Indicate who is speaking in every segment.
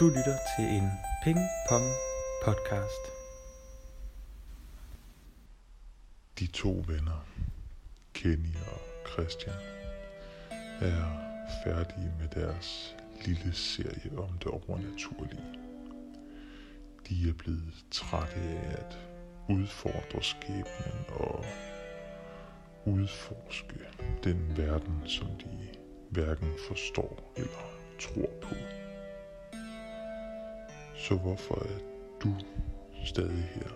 Speaker 1: Du lytter til en Ping Pong podcast.
Speaker 2: De to venner, Kenny og Christian, er færdige med deres lille serie om det overnaturlige. De er blevet trætte af at udfordre skæbnen og udforske den verden, som de hverken forstår eller tror. Så hvorfor er du stadig her?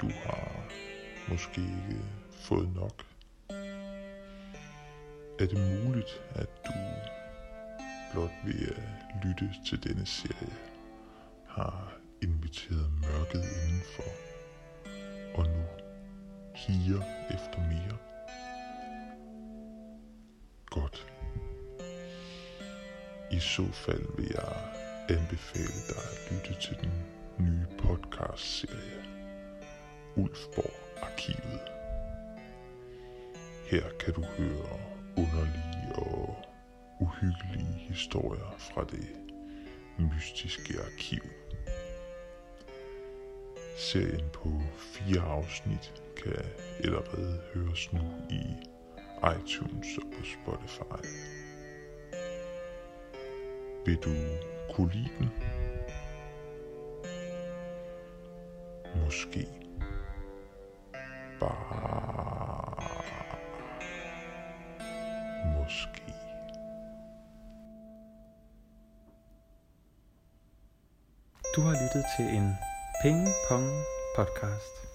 Speaker 2: Du har måske ikke fået nok. Er det muligt, at du blot ved at lytte til denne serie har inviteret mørket indenfor og nu higer efter mere? Godt. I så fald vil jeg anbefale dig at lytte til den nye podcast-serie Ulfborg Arkivet. Her kan du høre underlige og uhyggelige historier fra det mystiske arkiv. Serien på fire afsnit kan allerede høres nu i iTunes og på Spotify. Vil du kunne lide den? Måske. Bare. Måske.
Speaker 1: Du har lyttet til en Ping Pong podcast.